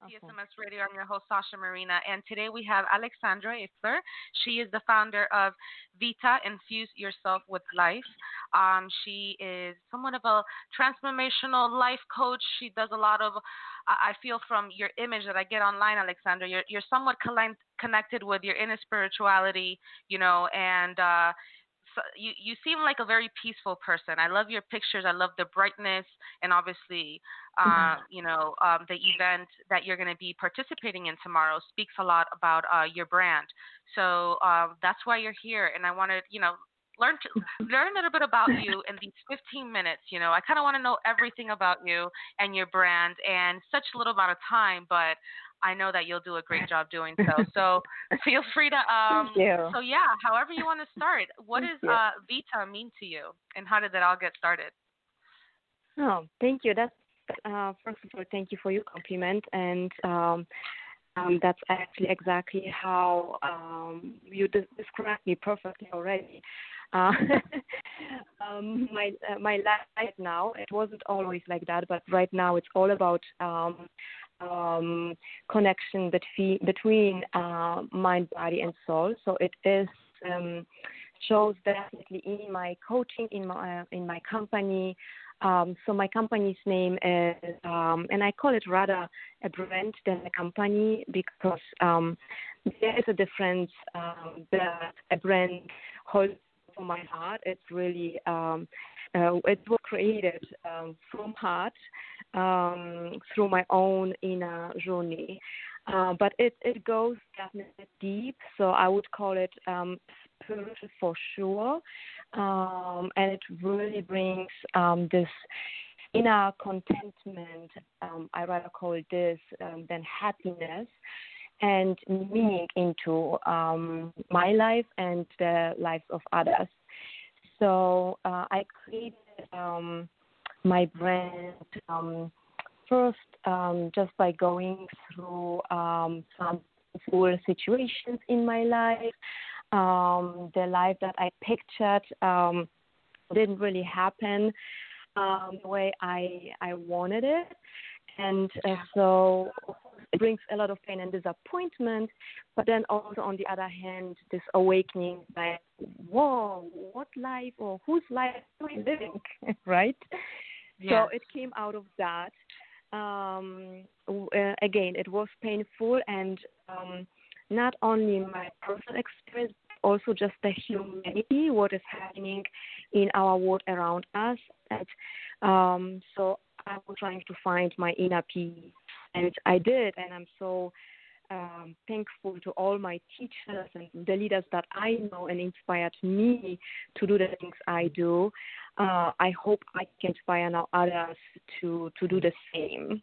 to TSMS Radio. I'm your host, Sasha Marina. And today we have Aleksandra Eifler. She is the founder of Vita Infuse Yourself with Life. Um, she is somewhat of a transformational life coach. She does a lot of, I feel from your image that I get online, Aleksandra, you're, you're somewhat connected with your inner spirituality, you know, and, uh, you you seem like a very peaceful person. I love your pictures. I love the brightness, and obviously, uh, you know, um, the event that you're going to be participating in tomorrow speaks a lot about uh, your brand. So um, that's why you're here, and I wanted, you know, learn to learn a little bit about you in these 15 minutes. You know, I kind of want to know everything about you and your brand, and such a little amount of time, but I know that you'll do a great job doing so. So feel free to um so yeah, however you want to start. What thank does uh, Vita mean to you and how did that all get started? Oh, thank you. That's uh, first of all, thank you for your compliment and um, um, that's actually exactly how um, you de- described me perfectly already. Uh, um, my uh, my life now it wasn't always like that, but right now it's all about um, um, connection between between uh, mind, body, and soul. So it is um, shows definitely in my coaching, in my uh, in my company. Um, so my company's name is, um, and I call it rather a brand than a company because um, there is a difference um, that a brand holds for my heart. It's really uh, it was created from heart um, through my own inner journey. Uh, but it, it goes definitely deep, so I would call it um, spiritual for sure. Um, and it really brings um, this inner contentment, um, I rather call it this, um, than happiness and meaning into um, my life and the lives of others. So uh, I created um, my brand um, first um, just by going through um, some full situations in my life. Um, the life that I pictured um, didn't really happen um, the way I I wanted it, and uh, so it brings a lot of pain and disappointment. But then also on the other hand, this awakening, like, whoa, what life or whose life am I living, right? So it came out of that. Um, uh, again, it was painful and um, not only my personal experience, but also just the humanity, what is happening in our world around us. And um, so I was trying to find my inner peace, and I did, and I'm so um, thankful to all my teachers and the leaders that I know and inspired me to do the things I do. Uh, I hope I can inspire now others to to do the same.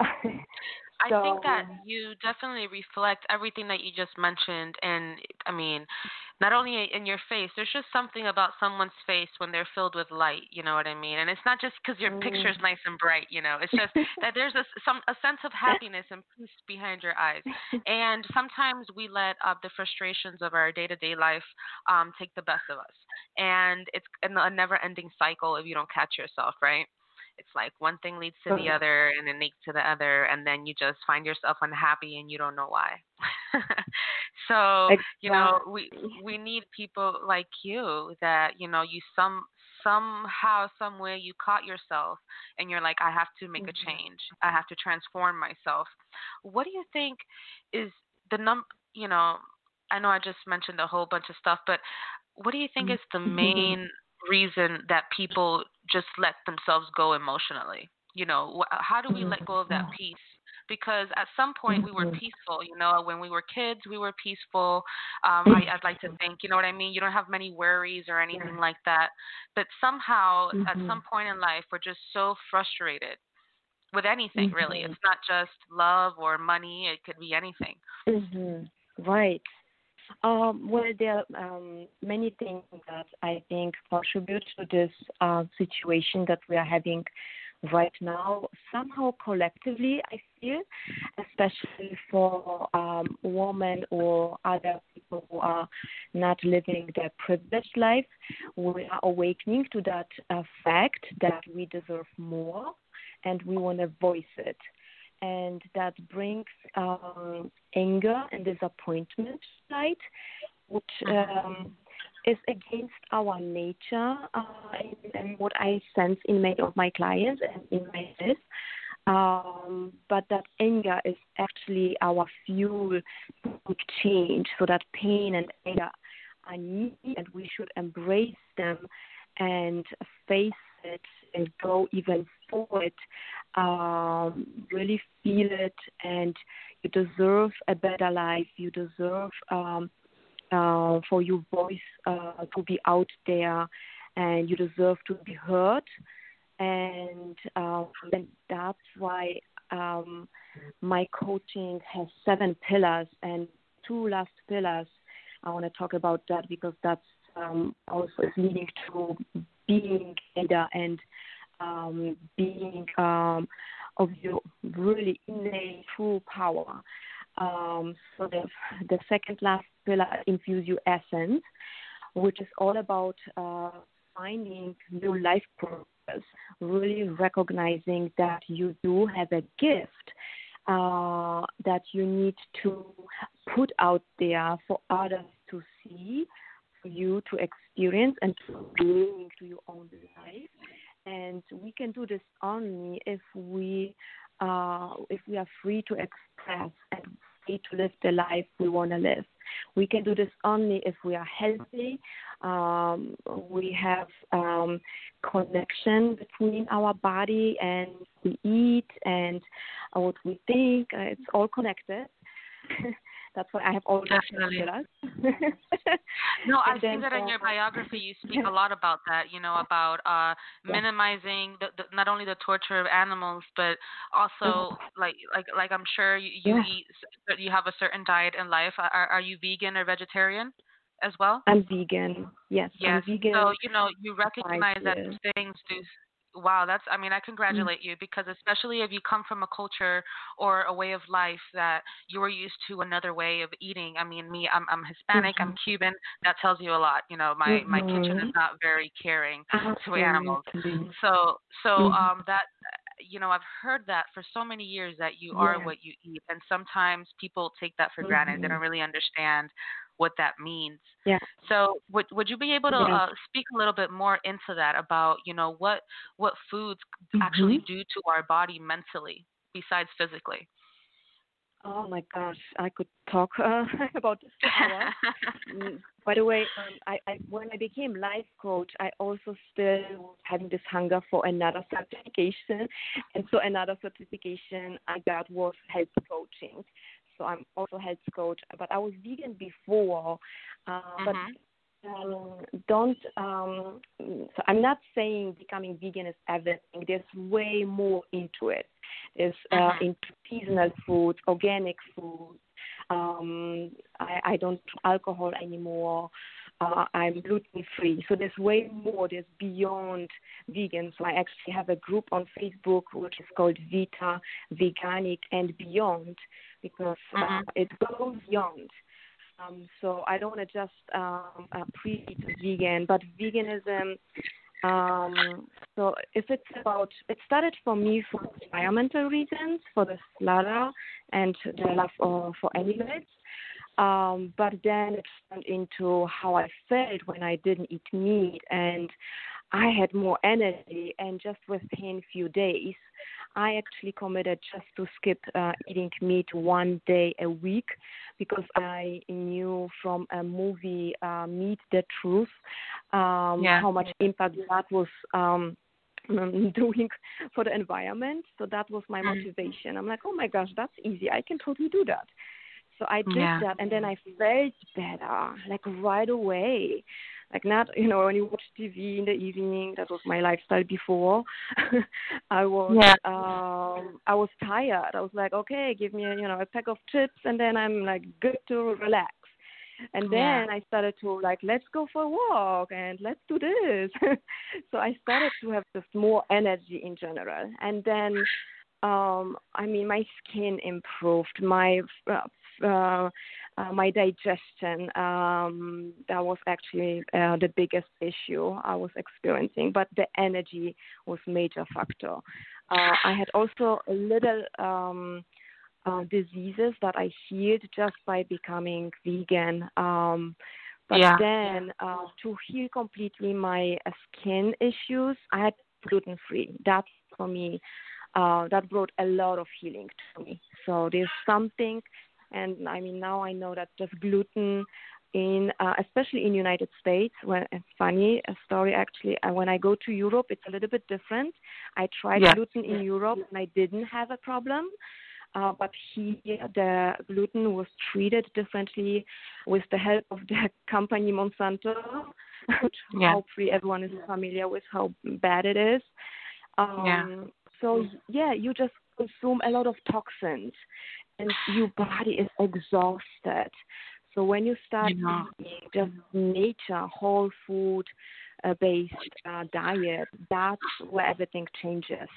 I think that you definitely reflect everything that you just mentioned, and I mean, not only in your face. There's just something about someone's face when they're filled with light. You know what I mean? And it's not just because your mm. picture's nice and bright. You know, it's just that there's a some a sense of happiness and peace behind your eyes. And sometimes we let uh, the frustrations of our day-to-day life um, take the best of us, and it's a never-ending cycle if you don't catch yourself, right? It's like one thing leads to the other and then leads to the other and then you just find yourself unhappy and you don't know why so exactly. you know we we need people like you that you know you some somehow some way you caught yourself and you're like i have to make mm-hmm. a change i have to transform myself what do you think is the num you know i know i just mentioned a whole bunch of stuff but what do you think is the mm-hmm. main reason that people just let themselves go emotionally. You know, how do we let go of that mm-hmm. peace? Because at some point we were mm-hmm. peaceful, you know, when we were kids, we were peaceful. Um, I, I'd like to think, you know what I mean? You don't have many worries or anything like that. But somehow, mm-hmm. at some point in life, we're just so frustrated with anything, really. It's not just love or money, it could be anything. Mm-hmm. Right. Um, well, there are um, many things that I think contribute to this uh, situation that we are having right now. Somehow, collectively, I feel, especially for um, women or other people who are not living their privileged life, we are awakening to that uh, fact that we deserve more and we want to voice it and that brings um, anger and disappointment, right? Which mm-hmm. um, is against our nature, uh, and, and, what I sense in many of my clients and in myself. Um, but that anger is actually our fuel to change. So that pain and anger are needed, and we should embrace them and face it and go even forward. Um, really feel it, and you deserve a better life. You deserve um, uh, for your voice uh, to be out there, and you deserve to be heard and um, that's why um, my coaching has seven pillars and two last pillars. I want to talk about that because that's um, also leading to being leader and um, being um, of your really innate true power. Um, so the the second last pillar infuse your essence, which is all about uh, finding new life purpose really recognizing that you do have a gift uh, that you need to put out there for others to see, you to experience, and to bring to your own life. And we can do this only if we uh, if we are free to express and free to live the life we want to live. We can do this only if we are healthy. Um, we have um, connection between our body and we eat and what we think. Uh, it's all connected. That's why I have all Definitely. no, I see that in your biography. You speak a lot about that. You know about uh, minimizing the, the, not only the torture of animals, but also like like like I'm sure you, you yeah. eat you have a certain diet in life. Are are you vegan or vegetarian? as well? I'm vegan. Yes, yes. I'm vegan. So you know you recognize that things do wow, that's I mean, I mm. congratulate mm-hmm. you because especially if you come from a culture or a way of life that you were used to another way of eating. I mean, me, I'm I'm Hispanic, mm-hmm. I'm Cuban. That tells you a lot. You know, my mm-hmm. my kitchen is mm-hmm. not very caring to animals. So so mm-hmm. um that you know, I've heard that for so many years that you are what you eat, and sometimes people take that for granted. They don't mm-hmm. really understand what that means. Yeah. So would would you be able to yeah. uh, speak a little bit more into that about you know what what foods mm-hmm. actually do to our body mentally besides physically? Oh my gosh, I could talk uh, about this for. Mm, by the way, um, I, I when I became life coach, I also still was having this hunger for another certification, and so another certification I got was health coaching so I'm also health coach. But I was vegan before, uh, mm-hmm. but um, don't. Um, so I'm not saying becoming vegan is everything. There's way more into it. There's uh, mm-hmm. into seasonal foods, organic foods. Um, I, I don't alcohol anymore. Uh, I'm gluten free. So there's way more. There's beyond vegan. So I actually have a group on Facebook which is called Vita Veganic and Beyond because uh, mm-hmm. it goes beyond. Um, so I don't want to just um, uh, preach vegan, but veganism. Um, so if it's about, it started for me for environmental reasons, for the slaughter and the love for, for animals. Um, but then it turned into how I felt when I didn't eat meat, and I had more energy. And just within a few days, I actually committed just to skip uh, eating meat one day a week because I knew from a movie, uh, Meat the Truth, um, yeah. how much impact that was. Um, doing for the environment. So that was my mm. motivation. I'm like, oh my gosh, that's easy. I can totally do that. So I did yeah. that, and then I felt better, like right away. Like not, you know, when you watch TV in the evening, that was my lifestyle before. I was, yeah. um, I was tired. I was like, okay, give me, a, you know, a pack of chips, and then I'm like good to relax. And then yeah. I started to like, let's go for a walk and let's do this. so I started to have just more energy in general. And then um i mean my skin improved my uh, uh, uh, my digestion. Um, that was actually uh, the biggest issue I was experiencing, but the energy was major factor. Uh, I had also a little um, uh, diseases that I healed just by becoming vegan. Um, but yeah. then uh, to heal completely my uh, skin issues, I had gluten free. That for me, uh, that brought a lot of healing to me. So there's something, and I mean now I know that just gluten in uh, especially in United States when it's funny a story actually uh, when I go to Europe it's a little bit different I tried yeah. gluten in Europe and I didn't have a problem uh, but here the gluten was treated differently with the help of the company Monsanto yeah. hopefully everyone is familiar with how bad it is um, yeah. so yeah you just consume a lot of toxins and your body is exhausted so when you start eating just nature, whole food uh, based uh, diet, that's where everything changes.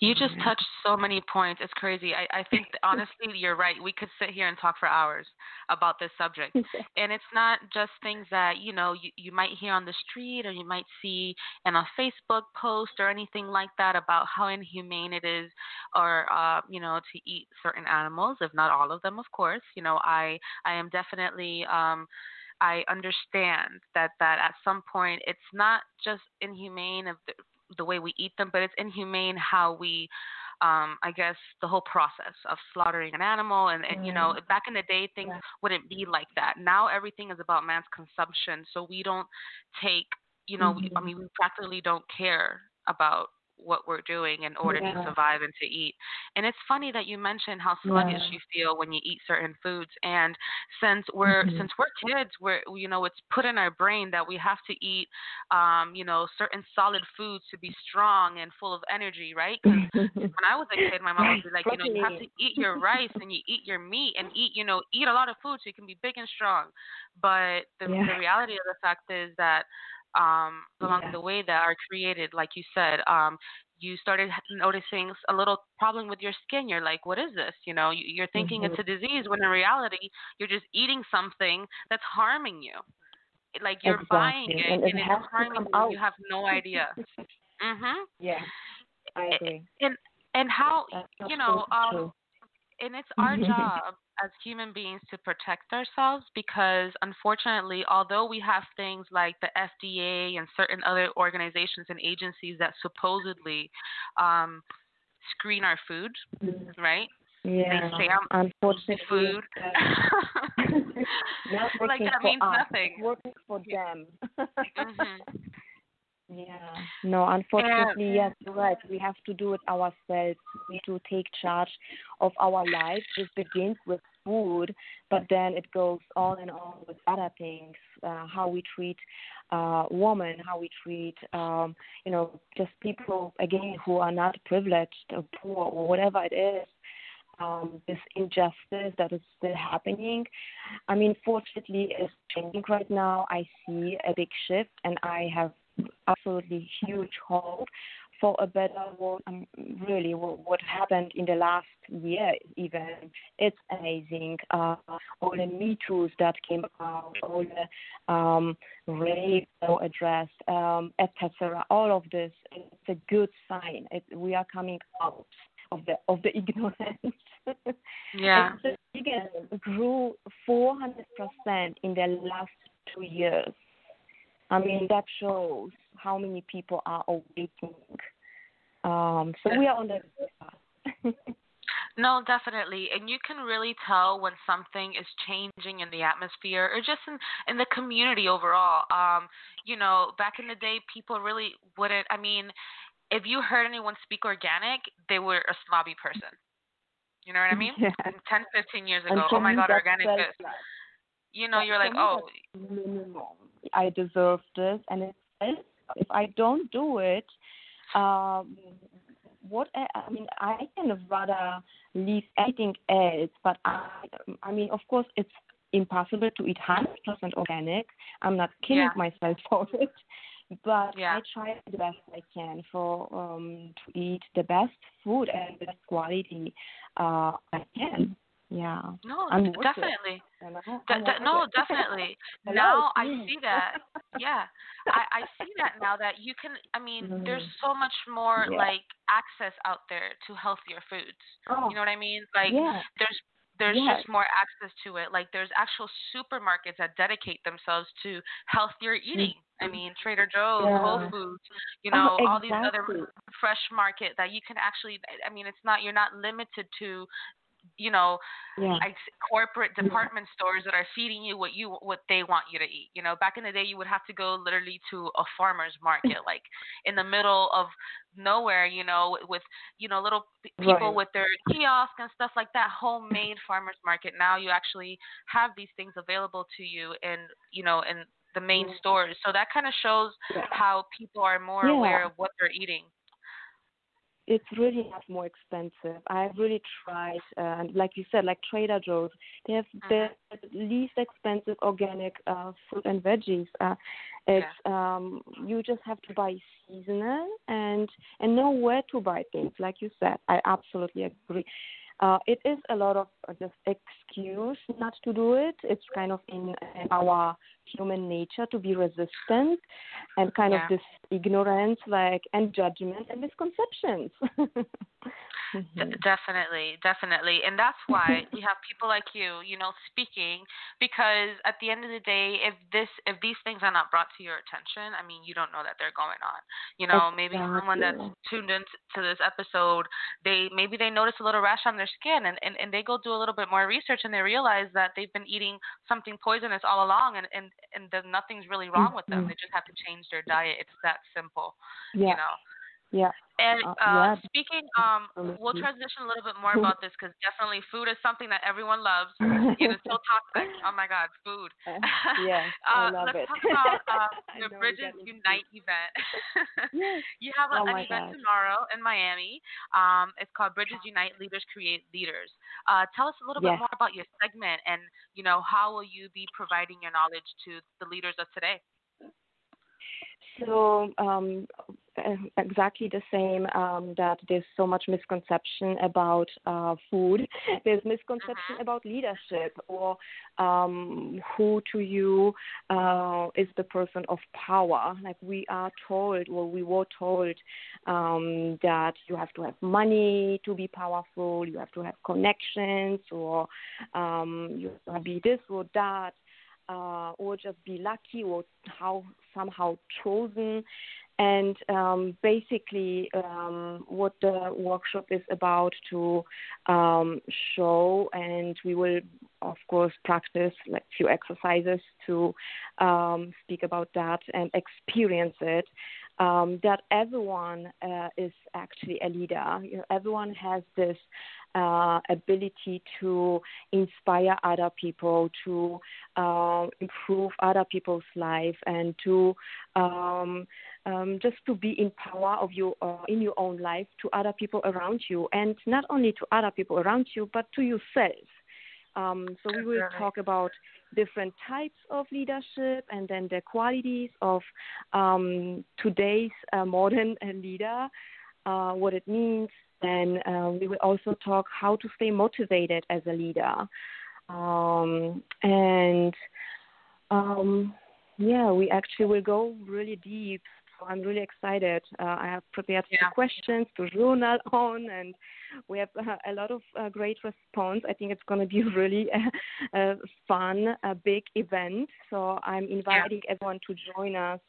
You just touched so many points. It's crazy. I, I think honestly, you're right. We could sit here and talk for hours about this subject, and it's not just things that you know you, you might hear on the street or you might see in a Facebook post or anything like that about how inhumane it is, or uh, you know, to eat certain animals, if not all of them, of course. You know, I I am definitely. Um, I understand that that at some point it's not just inhumane of the, the way we eat them, but it's inhumane how we um, I guess the whole process of slaughtering an animal and, and you know, back in the day things yeah. wouldn't be like that. Now everything is about man's consumption. So we don't take you know, mm-hmm. we, I mean we practically don't care about what we're doing in order yeah. to survive and to eat. And it's funny that you mentioned how sluggish yeah. you feel when you eat certain foods. And since we're mm-hmm. since we're kids, we're you know it's put in our brain that we have to eat, um, you know, certain solid foods to be strong and full of energy, right? Because when I was a kid, my mom would be like, you know, you have to eat your rice and you eat your meat and eat, you know, eat a lot of food so you can be big and strong. But the, yeah. the reality of the fact is that um, along yeah. the way that are created, like you said, um, you started noticing a little problem with your skin. You're like, what is this? You know, you're thinking mm-hmm. it's a disease when in reality, you're just eating something that's harming you. Like you're exactly. buying it and, and, it it's harming you. Out. You have no idea. mhm. Yeah, I agree. And and how that's you know, um, and it's our job as human beings to protect ourselves because unfortunately although we have things like the fda and certain other organizations and agencies that supposedly um, screen our food right yeah, they say I'm unfortunately, food. like that means us, nothing. Working for them. mm-hmm. Yeah. No, unfortunately, yes, you're right. We have to do it ourselves. We need to take charge of our life. It begins with food, but then it goes on and on with other things. Uh, how we treat uh, women, how we treat, um, you know, just people again who are not privileged or poor or whatever it is. Um, this injustice that is still happening. I mean, fortunately, it's changing right now. I see a big shift, and I have absolutely huge hope for a better world. Um, really, what, what happened in the last year, even it's amazing. Uh, all the Me Too's that came out, all the um, rape addressed, um, etc. All of this, it's a good sign. It, we are coming out of the of the ignorance. yeah. the grew 400% in the last two years. I mean, that shows how many people are awakening. Um, so we are on the. No, definitely. And you can really tell when something is changing in the atmosphere or just in, in the community overall. Um, you know, back in the day, people really wouldn't, I mean, if you heard anyone speak organic, they were a snobby person. You know what I mean? Yeah. 10, 15 years ago. Oh my God, organic. You know, you're like, oh. I deserve this. And if I don't do it, um, what I, I mean, I can rather leave anything else. But I, I mean, of course, it's impossible to eat 100% organic. I'm not killing yeah. myself for it, but yeah. I try the best I can for um to eat the best food and the best quality uh, I can. Yeah. No, I'm definitely. De- de- no, definitely. now I see that. Yeah, I I see that now that you can. I mean, mm. there's so much more yeah. like access out there to healthier foods. Oh. You know what I mean? Like yeah. there's there's yes. just more access to it. Like there's actual supermarkets that dedicate themselves to healthier eating. Mm-hmm. I mean, Trader Joe's, yeah. Whole Foods, you know, oh, exactly. all these other fresh market that you can actually. I mean, it's not you're not limited to you know yeah. corporate department yeah. stores that are feeding you what you what they want you to eat you know back in the day you would have to go literally to a farmers market like in the middle of nowhere you know with you know little people right. with their kiosk and stuff like that homemade farmers market now you actually have these things available to you in you know in the main stores so that kind of shows yeah. how people are more aware of what they're eating it's really not more expensive. I've really tried, uh, like you said, like Trader Joe's, they have the mm-hmm. least expensive organic uh, fruit and veggies. Uh, it's yeah. um, you just have to buy seasonal and and know where to buy things. Like you said, I absolutely agree. Uh, it is a lot of uh, just excuse not to do it. It's kind of in, in our human nature to be resistant and kind yeah. of this ignorance, like and judgment and misconceptions. Mm-hmm. definitely, definitely, and that's why we have people like you, you know, speaking because at the end of the day, if this, if these things are not brought to your attention, I mean, you don't know that they're going on. You know, exactly. maybe someone that's tuned into this episode, they maybe they notice a little rash on their skin, and, and and they go do a little bit more research, and they realize that they've been eating something poisonous all along, and and and then nothing's really wrong with them. Mm-hmm. They just have to change their diet. It's that simple. Yeah. You know. Yeah. And uh, uh, yeah. speaking, um, we'll transition a little bit more about this because definitely food is something that everyone loves. You It is so toxic. Oh my God, food. yeah, yes, uh, I love let's it. talk about uh, the Bridges Unite event. yes. You have a, oh an event God. tomorrow in Miami. Um, it's called Bridges Unite Leaders Create Leaders. Uh, tell us a little yes. bit more about your segment and you know how will you be providing your knowledge to the leaders of today. So um, exactly the same um, that there's so much misconception about uh, food. There's misconception uh-huh. about leadership or um, who to you uh, is the person of power. Like we are told, or we were told um, that you have to have money to be powerful, you have to have connections, or um, you have to be this or that uh, or just be lucky or how somehow chosen. And um, basically, um, what the workshop is about to um, show, and we will, of course, practice like few exercises to um, speak about that and experience it. Um, that everyone uh, is actually a leader. You know, everyone has this uh, ability to inspire other people, to uh, improve other people's life, and to um, just to be in power of you uh, in your own life to other people around you, and not only to other people around you, but to yourself. Um, so we will talk about different types of leadership and then the qualities of um, today's uh, modern leader, uh, what it means, then uh, we will also talk how to stay motivated as a leader. Um, and um, yeah, we actually will go really deep. So I'm really excited. Uh, I have prepared yeah. some questions to journal on, and we have uh, a lot of uh, great response. I think it's going to be really a, a fun, a big event. So I'm inviting yeah. everyone to join us.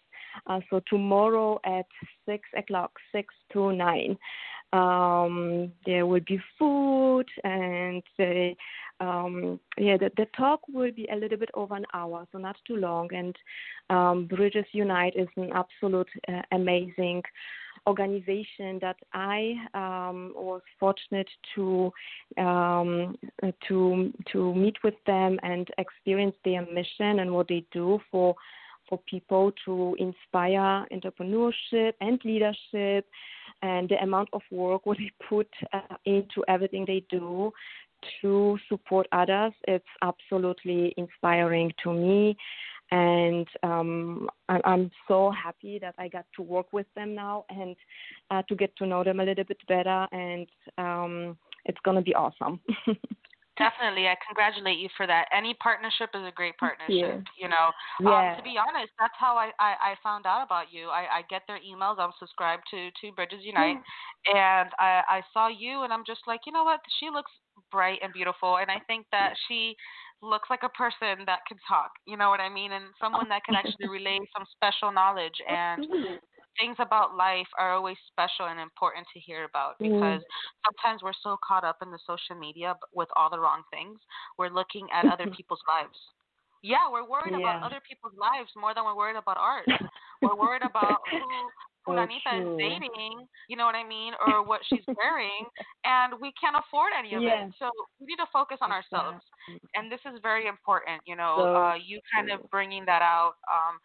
Uh, so tomorrow at six o'clock, six to nine. Um, there will be food, and the, um, yeah, the, the talk will be a little bit over an hour, so not too long. And um, Bridges Unite is an absolute uh, amazing organization that I um, was fortunate to um, to to meet with them and experience their mission and what they do for for people to inspire entrepreneurship and leadership and the amount of work what they put uh, into everything they do to support others it's absolutely inspiring to me and um, I'm so happy that I got to work with them now and uh, to get to know them a little bit better and um, it's going to be awesome Definitely, I congratulate you for that. Any partnership is a great partnership. You. know, yeah. um, to be honest, that's how I, I I found out about you. I I get their emails. I'm subscribed to to Bridges Unite, and I I saw you, and I'm just like, you know what? She looks bright and beautiful, and I think that she looks like a person that can talk. You know what I mean? And someone that can actually relay some special knowledge and things about life are always special and important to hear about mm. because sometimes we're so caught up in the social media with all the wrong things. We're looking at other people's lives. Yeah, we're worried yeah. about other people's lives more than we're worried about ours. we're worried about who Fulanita is dating, you know what I mean, or what she's wearing, and we can't afford any of it. So we need to focus on ourselves, and this is very important. You know, so uh, you kind of bringing that out um,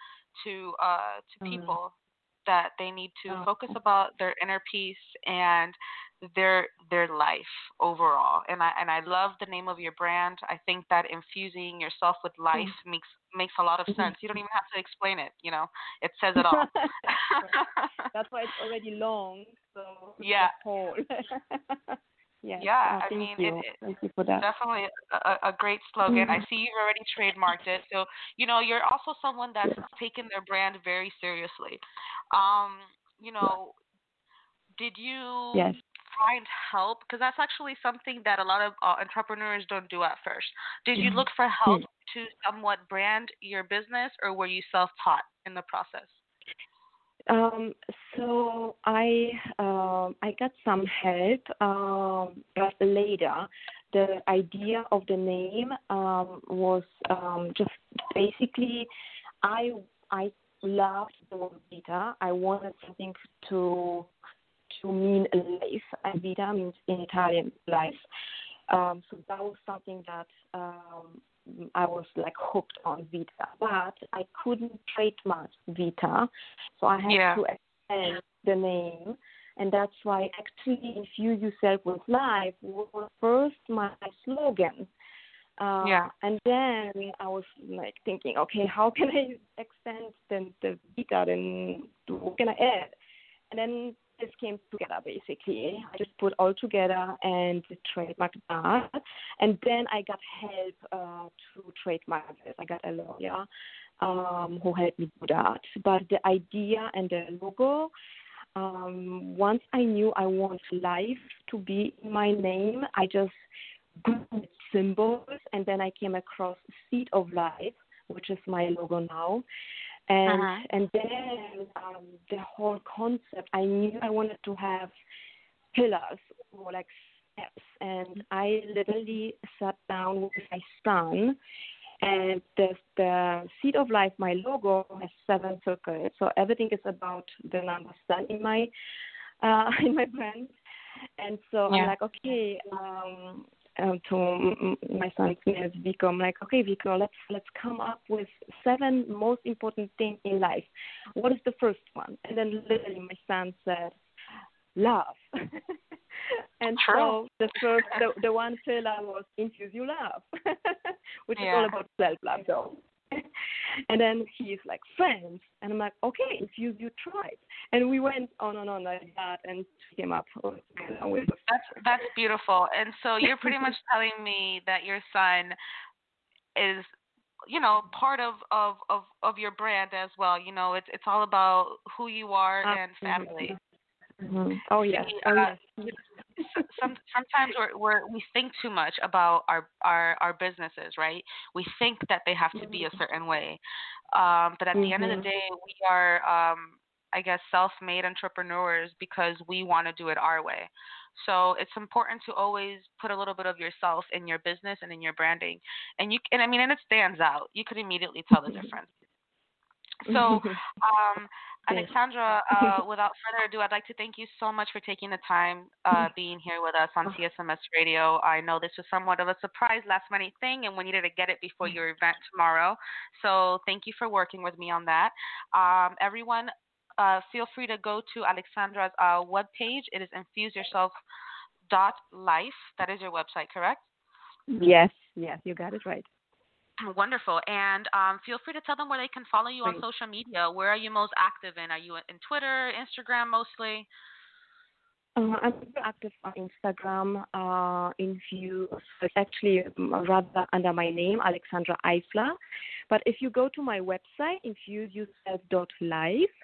to uh, to mm-hmm. people that they need to oh. focus about their inner peace and their their life overall. And I and I love the name of your brand. I think that infusing yourself with life mm-hmm. makes makes a lot of mm-hmm. sense. You don't even have to explain it, you know. It says it all. That's why it's already long. So yeah. Yeah, yeah oh, I mean, you. It, it, thank you for that. Definitely a, a great slogan. Mm-hmm. I see you've already trademarked it. So, you know, you're also someone that's yeah. taken their brand very seriously. Um, you know, did you yes. Find help? Because that's actually something that a lot of uh, entrepreneurs don't do at first. Did you look for help mm-hmm. to somewhat brand your business, or were you self-taught in the process? Um, so I uh, I got some help, um, but later the idea of the name um, was um, just basically I I loved the vita. I wanted something to to mean life. And vita means in Italian life. Um, so that was something that um, I was like hooked on Vita, but I couldn't trademark Vita, so I had yeah. to extend the name, and that's why actually infuse yourself with life was first my slogan. Uh, yeah. And then I was like thinking, okay, how can I extend the the Vita? Then what can I add? And then this came together basically. I just put all together and trademarked that. And then I got help uh, to trademark this. I got a lawyer um, who helped me do that. But the idea and the logo, um, once I knew I want life to be in my name, I just googled symbols and then I came across Seed of Life, which is my logo now and uh-huh. and then um, the whole concept i knew i wanted to have pillars or like steps and i literally sat down with my son and the the seed of life my logo has seven circles so everything is about the number seven in my uh in my brand and so yeah. i'm like okay um um, to my son's name is Vico. I'm like, okay, Vico, let's let's come up with seven most important things in life. What is the first one? And then literally, my son said, love. and True. so the first, the, the one pillar was infuse your love, which yeah. is all about self love, though. and then he's like friends, and I'm like, okay, if you you tried, and we went on and on like that, and came up with. That's that's beautiful, and so you're pretty much telling me that your son is you know part of of of of your brand as well. You know it's it's all about who you are and family. Mm-hmm. oh yes. Oh yes some, sometimes we're, we're we think too much about our our our businesses, right? We think that they have to be a certain way, um, but at mm-hmm. the end of the mm-hmm. day, we are, um, I guess, self-made entrepreneurs because we want to do it our way. So it's important to always put a little bit of yourself in your business and in your branding, and you and I mean, and it stands out. You could immediately tell the difference. So, um, Aleksandra, uh, without further ado, I'd like to thank you so much for taking the time uh, being here with us on CSMS Radio. I know this was somewhat of a surprise last minute thing, and we needed to get it before your event tomorrow. So, thank you for working with me on that. Um, everyone, uh, feel free to go to Aleksandra's uh, webpage. It is infuseyourself.life. That is your website, correct? Yes, yes, you got it right. Wonderful. And um, feel free to tell them where they can follow you Great. on social media. Where are you most active in? Are you in Twitter, Instagram mostly? Uh, I'm active on Instagram. Uh, Infuse, it's actually rather under my name, Aleksandra Eifler. But if you go to my website, infuseyourself.life,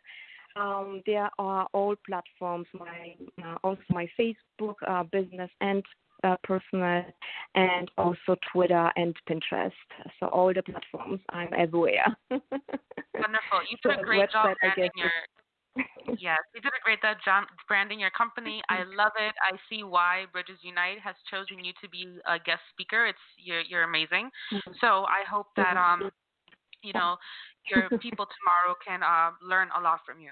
um, there are all platforms, my uh, also my Facebook uh, business and uh, personal, and also Twitter and Pinterest. So all the platforms, I'm everywhere. Wonderful. You did so a great job branding your. yes, you did a great job branding your company. I love it. I see why Bridges Unite has chosen you to be a guest speaker. It's you're you're amazing. Mm-hmm. So I hope that um you know your people tomorrow can uh, learn a lot from you.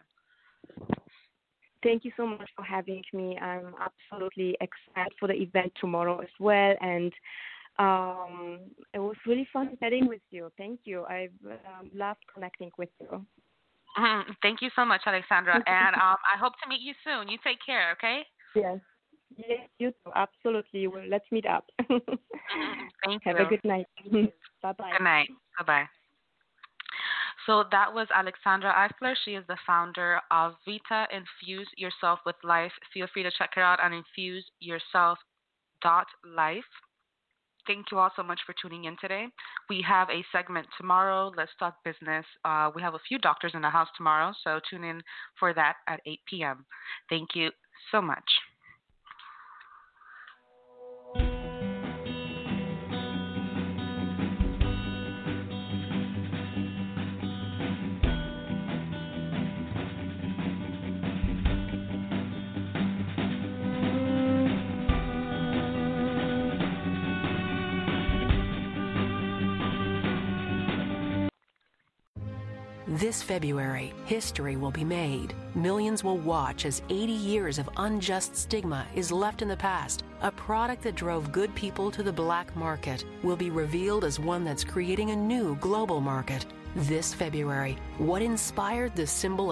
Thank you so much for having me. I'm absolutely excited for the event tomorrow as well, and um, it was really fun chatting with you. Thank you. I um, loved connecting with you. Mm-hmm. Thank you so much, Aleksandra, and um, I hope to meet you soon. You take care, okay? Yes. Yes, you too. Absolutely. Well, let's meet up. Mm-hmm. Thank Have you. Have a good night. bye bye. Good night. Bye bye. So that was Aleksandra Eifler. She is the founder of Vita Infuse Yourself with Life. Feel free to check her out on infuseyourself.life. Thank you all so much for tuning in today. We have a segment tomorrow. Let's talk business. Uh, we have a few doctors in the house tomorrow, so tune in for that at 8 p.m. Thank you so much. This February, history will be made. Millions will watch as 80 years of unjust stigma is left in the past. A product that drove good people to the black market will be revealed as one that's creating a new global market. This February, what inspired the symbol